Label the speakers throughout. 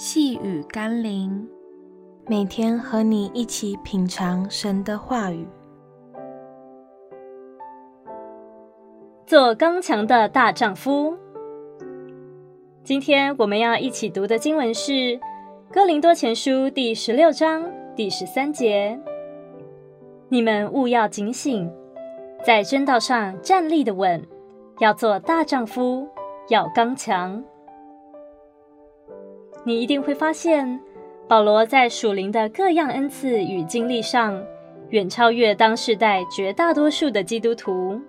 Speaker 1: 细雨甘霖，每天和你一起品尝神的话语，
Speaker 2: 做刚强的大丈夫。今天我们要一起读的经文是《哥林多前书》第十六章第十三节：“你们务要警醒，在真道上站立的稳，要做大丈夫，要刚强。”你一定会发现，保罗在属灵的各样恩赐与经历上，远超越当世代绝大多数的基督徒。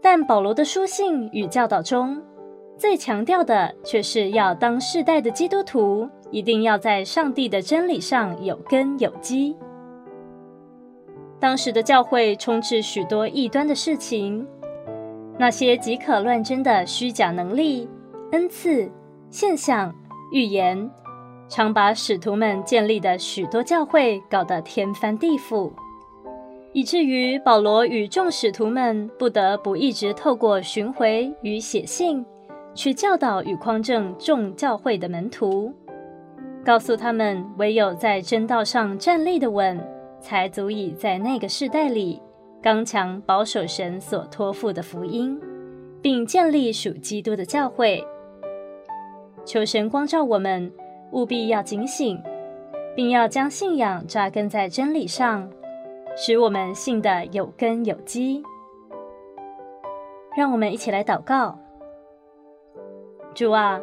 Speaker 2: 但保罗的书信与教导中，最强调的却是要当世代的基督徒一定要在上帝的真理上有根有基。当时的教会充斥许多异端的事情，那些极可乱真的虚假能力、恩赐、现象。预言常把使徒们建立的许多教会搞得天翻地覆，以至于保罗与众使徒们不得不一直透过巡回与写信，去教导与匡正众教会的门徒，告诉他们唯有在真道上站立的稳，才足以在那个世代里刚强保守神所托付的福音，并建立属基督的教会。求神光照我们，务必要警醒，并要将信仰扎根在真理上，使我们信得有根有基。让我们一起来祷告：主啊，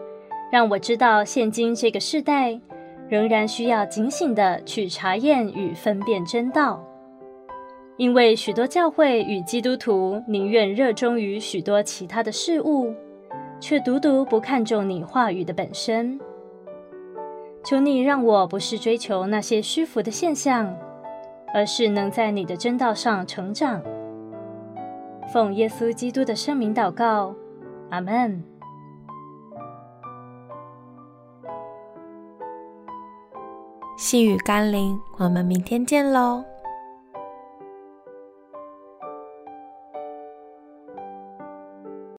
Speaker 2: 让我知道现今这个世代仍然需要警醒地去查验与分辨真道，因为许多教会与基督徒宁愿热衷于许多其他的事物。却独独不看重你话语的本身。求你让我不是追求那些虚浮的现象，而是能在你的真道上成长。奉耶稣基督的圣名祷告，阿门。
Speaker 1: 细雨甘霖，我们明天见喽。